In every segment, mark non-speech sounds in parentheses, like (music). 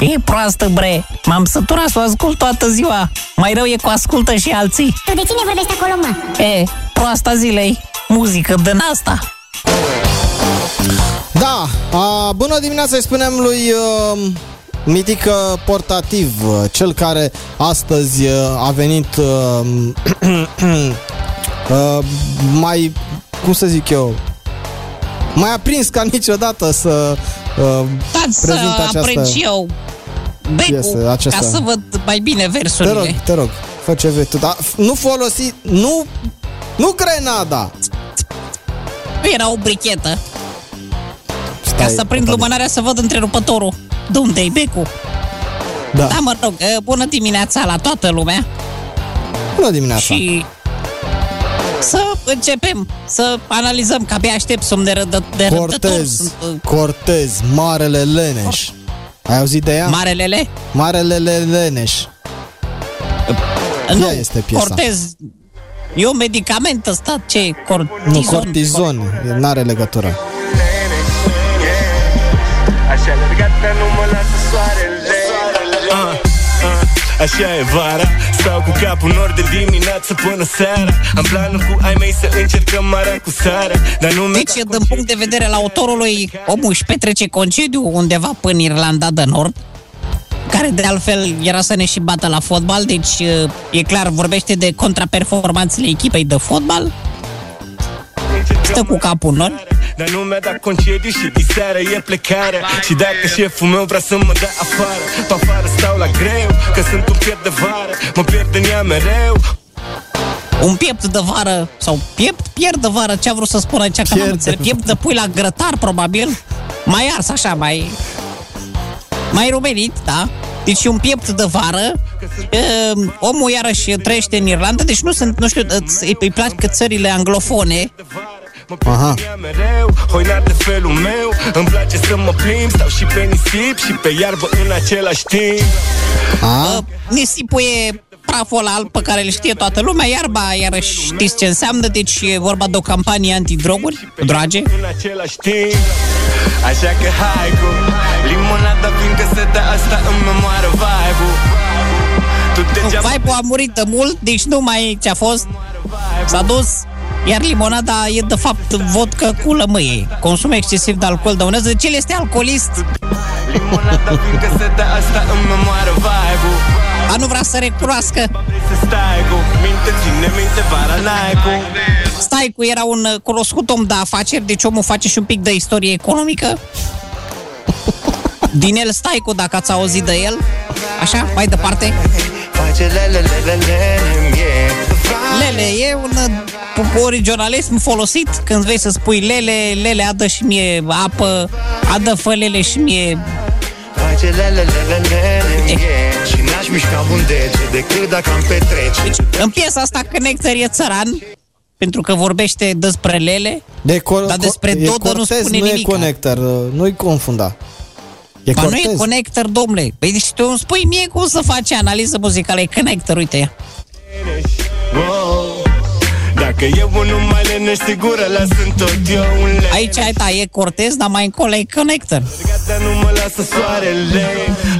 E proastă, bre. M-am săturat să o ascult toată ziua. Mai rău e cu ascultă și alții. Tu de cine vorbești acolo, mă? E, proasta zilei. Muzică din asta. Da, a, bună dimineața îi spunem lui uh, Mitic uh, Portativ, uh, cel care astăzi uh, a venit uh, (clears throat) uh, mai, cum să zic eu, mai aprins ca niciodată să uh, Dați să prezinte această... aprind și eu piesă, becul aceasta. ca să văd mai bine Te versurile. rog, te rog, fă ce vei tu, dar nu folosi, nu, nu grenada! Era o brichetă. Ca Stai, să prind Portativ. lumânarea să văd întrerupătorul. De unde-i becul? Da. Da, mă rog, e, bună dimineața la toată lumea Bună dimineața! și să începem să analizăm, că abia aștept somn de, rădă, de răbdător. Cortez, Sunt, uh, Cortez, Marele Leneș. Ai auzit de ea? Marelele? Marele Le- Leneș. Nu, este piesa. Cortez. E un medicament ăsta, ce? Cortizon? Nu, cortizon, n-are legătură. Așa alergată nu mă lasă soarele uh, uh, Așa e vara Stau cu capul nor de dimineață până seara Am planul cu ai mei să încercăm marea cu sarea Dar nu mi Deci, din punct de vedere al autorului, omul își petrece concediu undeva până în Irlanda de Nord, care de altfel era să ne și bată la fotbal, deci e clar, vorbește de contraperformanțele echipei de fotbal, stă cu capul în nori. Dar nu mi-a dat concediu și diseară e plecarea. Și dacă șeful meu vrea să mă dea afară Pe afară stau la greu Că sunt un piept de vară. Mă pierd în ea mereu. Un piept de vară, sau piept, pierd de vară, ce a vrut să spun aici, că Pierd n-am de înțeles, piept de pui la grătar, probabil, mai ars așa, mai, mai rumenit, da? Deci un piept de vară, uh, omul iarăși trăiește în Irlanda, deci nu sunt, nu știu, îți- îi plac că țările anglofone, Mă pierd Aha. în ea mereu Hoinar de felul meu Îmi place să mă plimb Stau și pe nisip și pe iarbă în același timp A? uh, nisipul e praful ăla alb pe care îl știe toată lumea, iarba, iarăși știți ce înseamnă, deci e vorba de o campanie antidroguri, drage, în același timp Așa că hai cu limonada Fiindcă se dă asta în memoară vibe-ul Tu degeaba Vibe a murit de mult, deci nu mai ce-a fost. S-a dus, iar limonada e de fapt vodcă cu lămâie. Consum excesiv de alcool dăunează, deci el este alcoolist, Limonada fiindcă se dă asta în memoară vibe-ul dar nu vrea să recunoască. Vrei să stai cu minte, ține minte, vara n-ai cu Stai cu era un uh, cunoscut om de afaceri, deci omul face și un pic de istorie economică. Din el stai cu dacă ați auzit de el. Așa, mai departe. Face lele, lele, lele, yeah Lele, e un uh, originalism folosit când vrei să spui lele, lele adă și mie apă, adă fă lele și mie Face lele, lele, lele, yeah Și n-aș mișca un deget decât dacă am petrece În piesa asta Connector e țăran pentru că vorbește despre lele. De co- Dar despre e Dodă nu Cortez, spune nu nimic. e conector, uh, nu-i confunda. E Ba nu Cortez. e Connector, domnule. Păi deci tu îmi spui mie cum să faci analiză muzicală. E Connector, uite. Wow. Dacă eu unul mai leneș, sigur ăla sunt tot eu un leneș Aici, uita, e Cortez, dar mai încolo e Connector. Gata, nu mă lasă soarele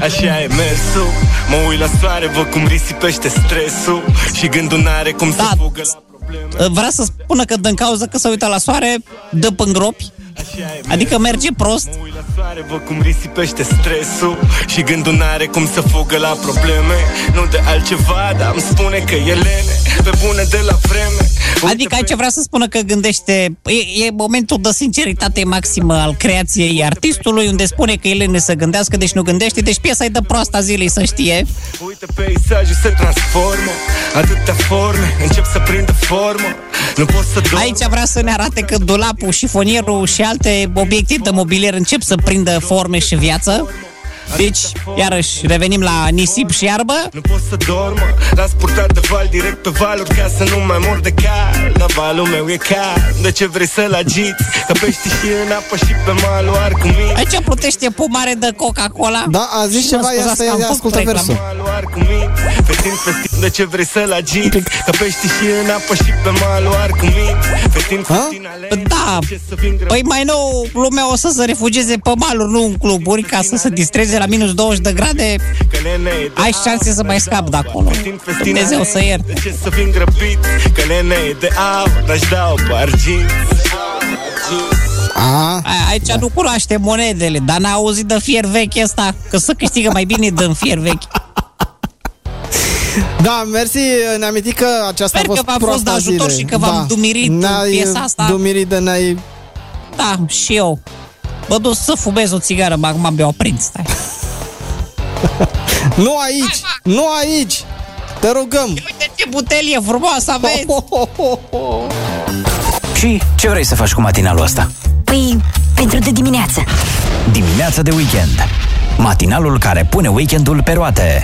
Așa e mersul Mă uit la soare, văd cum risipește stresul Și gândul n-are cum să Da. fugă la probleme Vrea să spună că din cauza că se uită la soare, dă în gropi. Așa e Adică merge prost. Mă uit la soare, văd cum risipește stresul Și gândul n-are cum să fugă la probleme. Nu de altceva, dar îmi spune că e lene Pe bune de la vreme. Uite Adică pe- aici vrea să spună că gândește e, e momentul de sinceritate maximă al creației artistului Unde spune că el ne să gândească, deci nu gândește Deci piesa e de proasta zilei să știe. Uite peisajul se transformă Atâtea forme, încep să prindă formă Nu pot să dorm Aici vrea să ne arate că dulapul, șifonierul și alte obiecte de mobilier încep să prindă forme și viață Deci, iarăși, revenim la nisip și iarbă? Nu pot să dorm, L-ați purtat de val direct pe valuri Ca să nu mai mor de cal. Dar valul meu e cal De ce vrei să-l agiți? Că pești și în apă și pe malul ar cu mine Aici plutește pumare de Coca-Cola. Da, a zis Și ceva, mă ia scuzați să că am ia făcut ascultă reclamă. versul. Malul ar cu mine Festin, festin de ce vrei să-l agiți? Ca pești și în apă și pe malul arcumit Festin, festin alegi Da, ce să fim grăbiți. păi mai nou lumea o să se refugieze pe maluri, nu în cluburi, ca să se distreze la minus 20 de grade. Că nene e de Ai șanse să mai scapi de acolo. Festin, festin Dumnezeu alegi să ierte. De ce să fim grăbiți Că nene e de aur N-aș da-o pe argint A, A- Aici nu cunoaște monedele, dar n-a auzit de fier vechi ăsta, că să câștigă mai bine din fier vechi. Da, mersi, ne-am amintit că aceasta Sper a fost că v-am fost de proasta ajutor zilei. și că v-am dumirit în Ne-ai piesa asta. dumirit de ne-ai... Da, și eu. Mă duc să fumez o țigară, mă acum mi-o aprins, stai. (laughs) Nu aici, nu aici! Te rugăm! Uite ce butelie frumoasă aveți! Și ce vrei să faci cu matinalul ăsta? Păi, pentru de dimineață. Dimineața de weekend. Matinalul care pune weekendul pe roate.